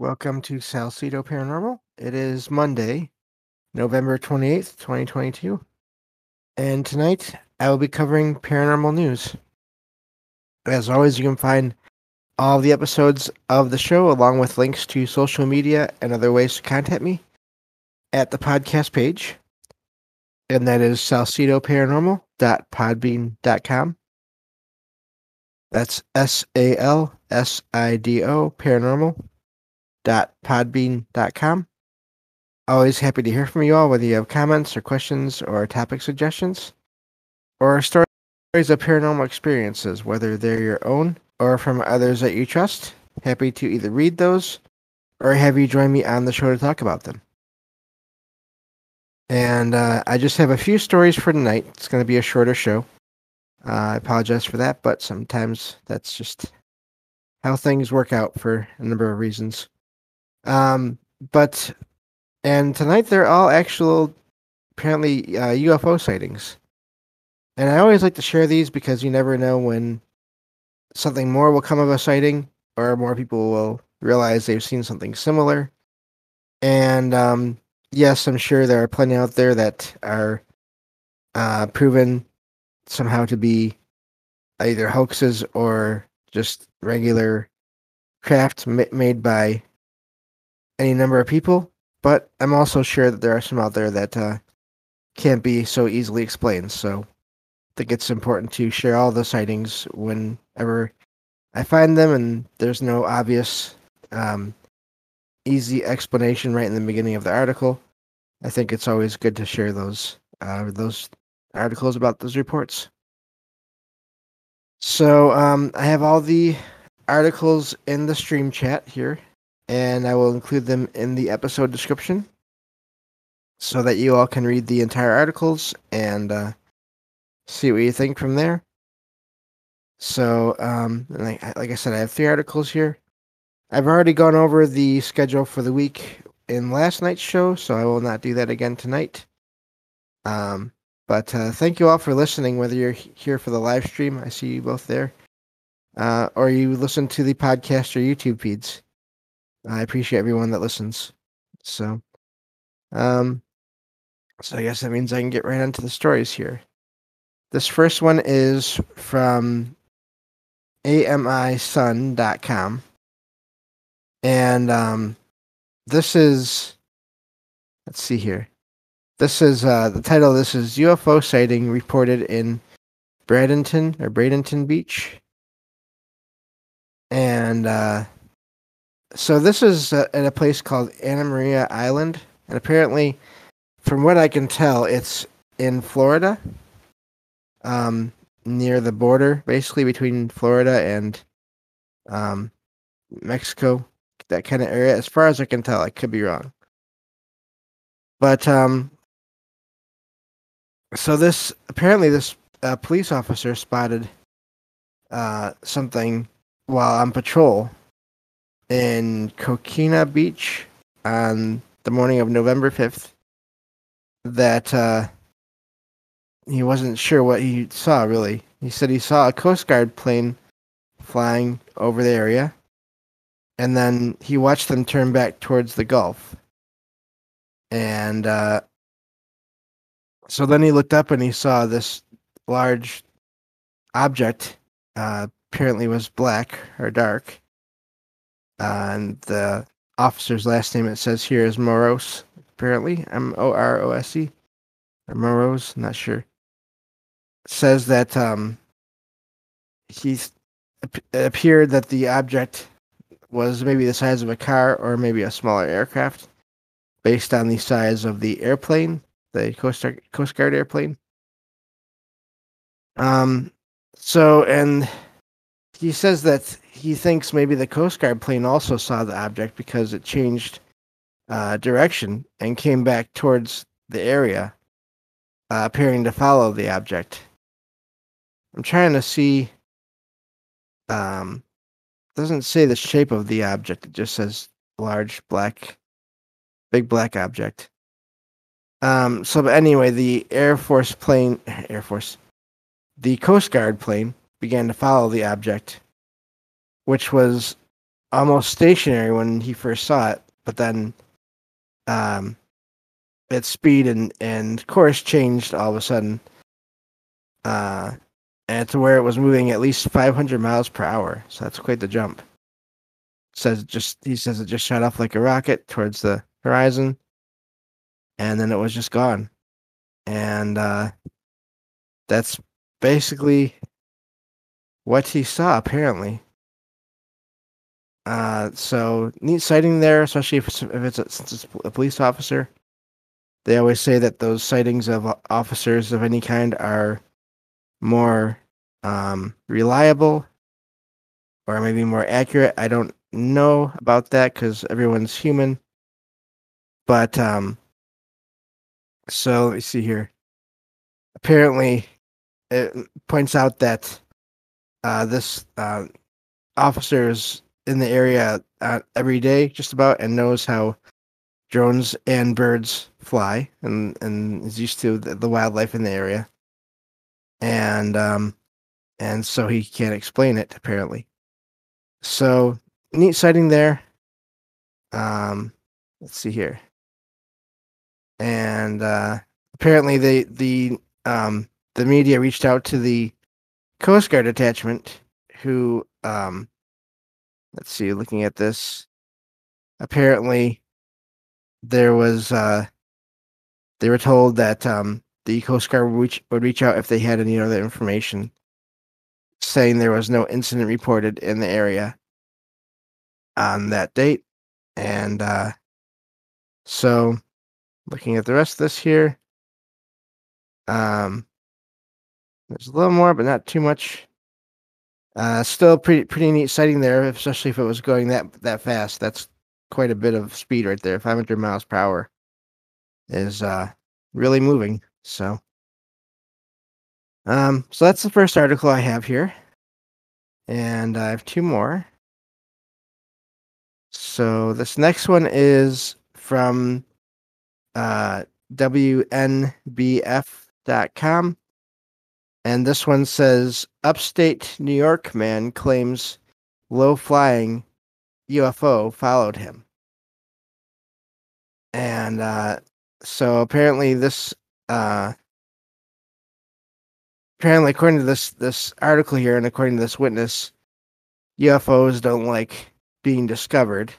Welcome to Salcedo Paranormal. It is Monday, November 28th, 2022. And tonight I will be covering paranormal news. As always, you can find all the episodes of the show along with links to social media and other ways to contact me at the podcast page. And that is salcedoparanormal.podbean.com. That's S A L S I D O paranormal.podbean.com. Always happy to hear from you all, whether you have comments or questions or topic suggestions or stories of paranormal experiences, whether they're your own or from others that you trust. Happy to either read those or have you join me on the show to talk about them. And uh, I just have a few stories for tonight. It's going to be a shorter show. Uh, I apologize for that, but sometimes that's just how things work out for a number of reasons. Um, but and tonight they're all actual, apparently uh, UFO sightings. And I always like to share these because you never know when something more will come of a sighting, or more people will realize they've seen something similar. And um, yes, I'm sure there are plenty out there that are uh, proven somehow to be either hoaxes or just regular craft ma- made by any number of people. But I'm also sure that there are some out there that uh, can't be so easily explained. So I think it's important to share all the sightings whenever I find them, and there's no obvious, um, easy explanation right in the beginning of the article. I think it's always good to share those uh, those articles about those reports. So um, I have all the articles in the stream chat here, and I will include them in the episode description so that you all can read the entire articles and uh, see what you think from there. So, um, like, like I said, I have three articles here. I've already gone over the schedule for the week in last night's show, so I will not do that again tonight. Um, but uh, thank you all for listening, whether you're here for the live stream, I see you both there, uh, or you listen to the podcast or YouTube feeds. I appreciate everyone that listens. So, um, so I guess that means I can get right into the stories here. This first one is from AMISun.com. And um, this is, let's see here. This is uh, the title. Of this is UFO sighting reported in Bradenton or Bradenton Beach, and uh, so this is uh, at a place called Anna Maria Island, and apparently, from what I can tell, it's in Florida, um, near the border, basically between Florida and um, Mexico, that kind of area. As far as I can tell, I could be wrong, but um, so this apparently this uh, police officer spotted uh, something while on patrol in Coquina Beach on the morning of November fifth. That uh, he wasn't sure what he saw. Really, he said he saw a Coast Guard plane flying over the area, and then he watched them turn back towards the Gulf. And uh, so then he looked up and he saw this large object. Uh, apparently was black or dark. And the officer's last name it says here is Morose. Apparently, M O R O S E or Morose. Not sure. says that um, he appeared that the object was maybe the size of a car or maybe a smaller aircraft, based on the size of the airplane the Coast Coast Guard airplane. Um, so, and he says that he thinks maybe the Coast Guard plane also saw the object because it changed uh, direction and came back towards the area, uh, appearing to follow the object. I'm trying to see. Um, doesn't say the shape of the object. It just says large black, big black object. Um, so, but anyway, the Air Force plane, Air Force, the Coast Guard plane began to follow the object, which was almost stationary when he first saw it, but then um, its speed and, and course changed all of a sudden. Uh, and to where it was moving at least 500 miles per hour. So that's quite the jump. says just he says it just shot off like a rocket towards the horizon, and then it was just gone. And uh, that's basically what he saw apparently. Uh, so neat sighting there, especially if it's, if it's a, since it's a police officer. They always say that those sightings of officers of any kind are more um, reliable or maybe more accurate. I don't know about that because everyone's human. But um, so let me see here. Apparently, it points out that uh, this uh, officer is in the area uh, every day, just about, and knows how drones and birds fly, and and is used to the, the wildlife in the area. And um, and so he can't explain it apparently. So neat sighting there. Um, let's see here, and uh, apparently the the um, the media reached out to the Coast Guard detachment, who um, let's see, looking at this, apparently there was uh, they were told that um, the Coast Guard would reach, would reach out if they had any other information saying there was no incident reported in the area on that date. And uh, so, looking at the rest of this here, um, there's a little more, but not too much. Uh, still pretty pretty neat sighting there, especially if it was going that that fast. That's quite a bit of speed right there. 500 miles per hour is uh, really moving. So, um, so that's the first article I have here. And I have two more. So this next one is from uh, WNBF.com. And this one says Upstate New York man claims low flying UFO followed him. And uh, so apparently this uh, apparently, according to this this article here, and according to this witness, UFOs don't like being discovered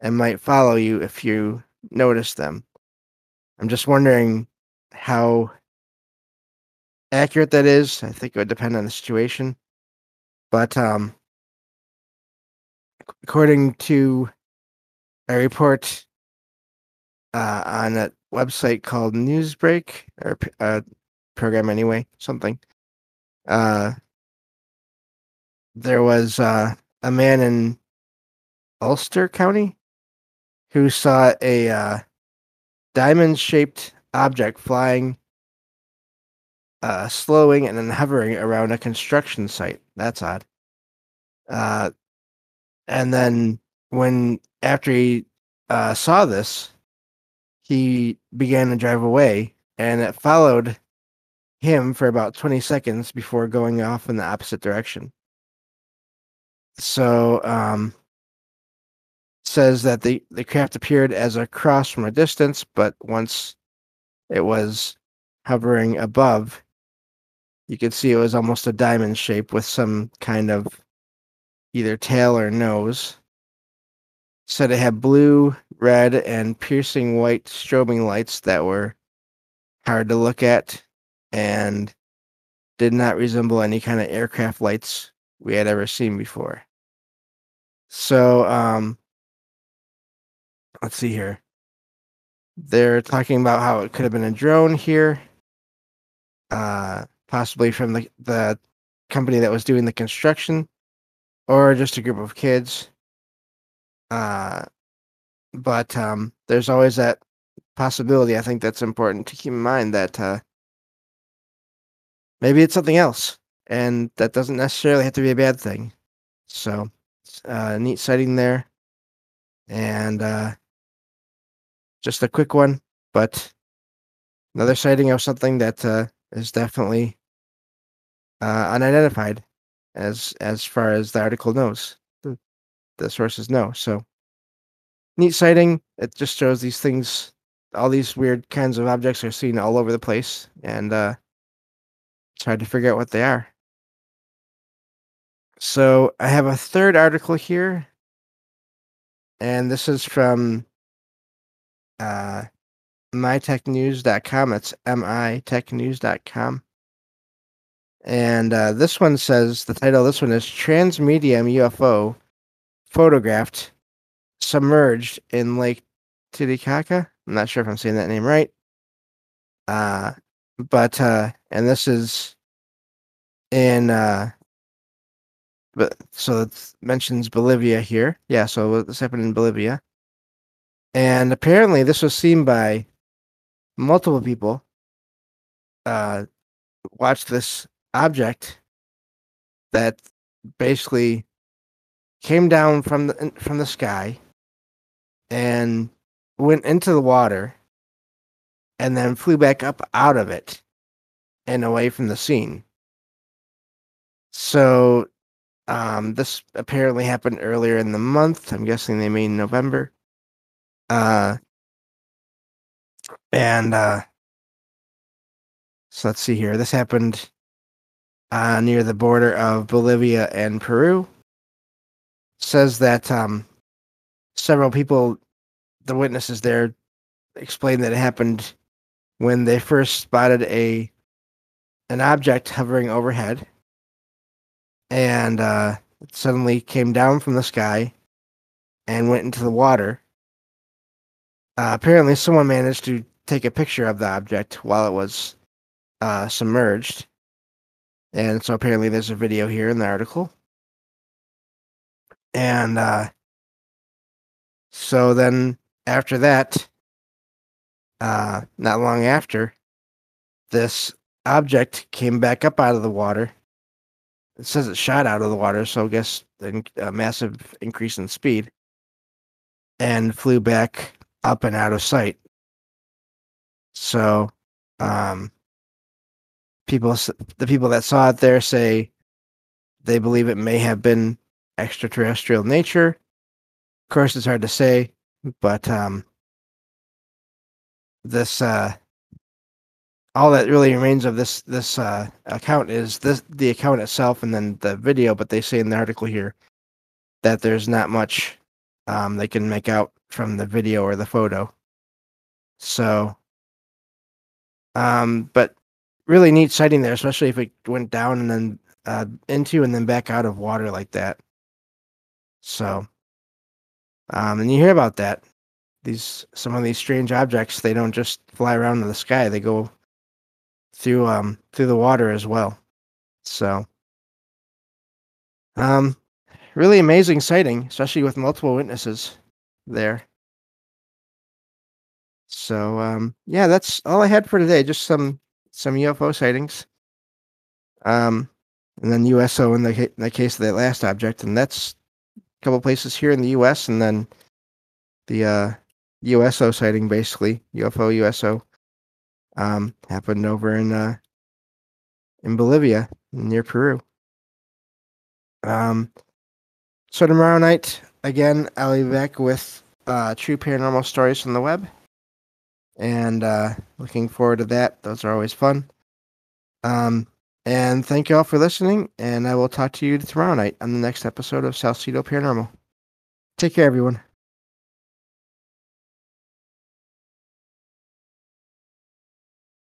and might follow you if you notice them. I'm just wondering how accurate that is. I think it would depend on the situation. But um, according to a report uh, on a website called Newsbreak, or uh, program anyway, something. Uh, there was uh, a man in Ulster County who saw a uh, diamond shaped object flying, uh, slowing, and then hovering around a construction site. That's odd. Uh, and then when after he uh, saw this, he began to drive away, and it followed him for about 20 seconds before going off in the opposite direction. So, um, says that the, the craft appeared as a cross from a distance, but once it was hovering above, you could see it was almost a diamond shape with some kind of either tail or nose. Said it had blue, red, and piercing white strobing lights that were hard to look at and did not resemble any kind of aircraft lights we had ever seen before. So, um, let's see here. They're talking about how it could have been a drone here, uh, possibly from the, the company that was doing the construction, or just a group of kids. Uh, but um, there's always that possibility. I think that's important to keep in mind that uh, maybe it's something else, and that doesn't necessarily have to be a bad thing. So, uh, neat sighting there, and uh, just a quick one, but another sighting of something that uh, is definitely uh, unidentified, as as far as the article knows. the sources know. So neat sighting. It just shows these things, all these weird kinds of objects are seen all over the place, and uh, it's hard to figure out what they are. So I have a third article here, and this is from uh, mytechnews.com. It's mitechnews.com. And uh, this one says the title of this one is Transmedium UFO photographed submerged in Lake Titicaca. I'm not sure if I'm saying that name right. Uh, but uh, and this is in uh, but so it mentions Bolivia here. Yeah, so this happened in Bolivia, and apparently this was seen by multiple people. Uh, watched this object that basically came down from the from the sky and went into the water and then flew back up out of it and away from the scene. So um, this apparently happened earlier in the month. I'm guessing they mean November. Uh, and uh, so let's see here. This happened uh, near the border of Bolivia and Peru. Says that um, several people, the witnesses there, explained that it happened when they first spotted a an object hovering overhead, and uh, it suddenly came down from the sky and went into the water. Uh, apparently, someone managed to take a picture of the object while it was uh, submerged and so apparently there's a video here in the article. And uh, so then after that, uh, not long after, this object came back up out of the water. It says it shot out of the water, so I guess a massive increase in speed and flew back up and out of sight. So, um, people the people that saw it there say they believe it may have been extraterrestrial nature. Of course, it's hard to say, but um, this uh, all that really remains of this this uh, account is this the account itself and then the video. But they say in the article here that there's not much um, they can make out from the video or the photo. So, um, but really neat sighting there, especially if it went down and then uh, into and then back out of water like that. So, um, and you hear about that. These some of these strange objects, they don't just fly around in the sky; they go through um through the water as well. So, um, really amazing sighting, especially with multiple witnesses there. So, um, yeah, that's all I had for today. Just some some UFO sightings. Um, and then USO in the, in the case of that last object, and that's a couple places here in the U.S. and then the uh, USO sighting, basically UFO USO, um, happened over in uh, in Bolivia near Peru. Um, so tomorrow night, again, I'll be back with uh, true paranormal stories from the web and uh, looking forward to that. Those are always fun. Um, and thank you all for listening, and I will talk to you tomorrow night on the next episode of Salcedo Paranormal. Take care, everyone.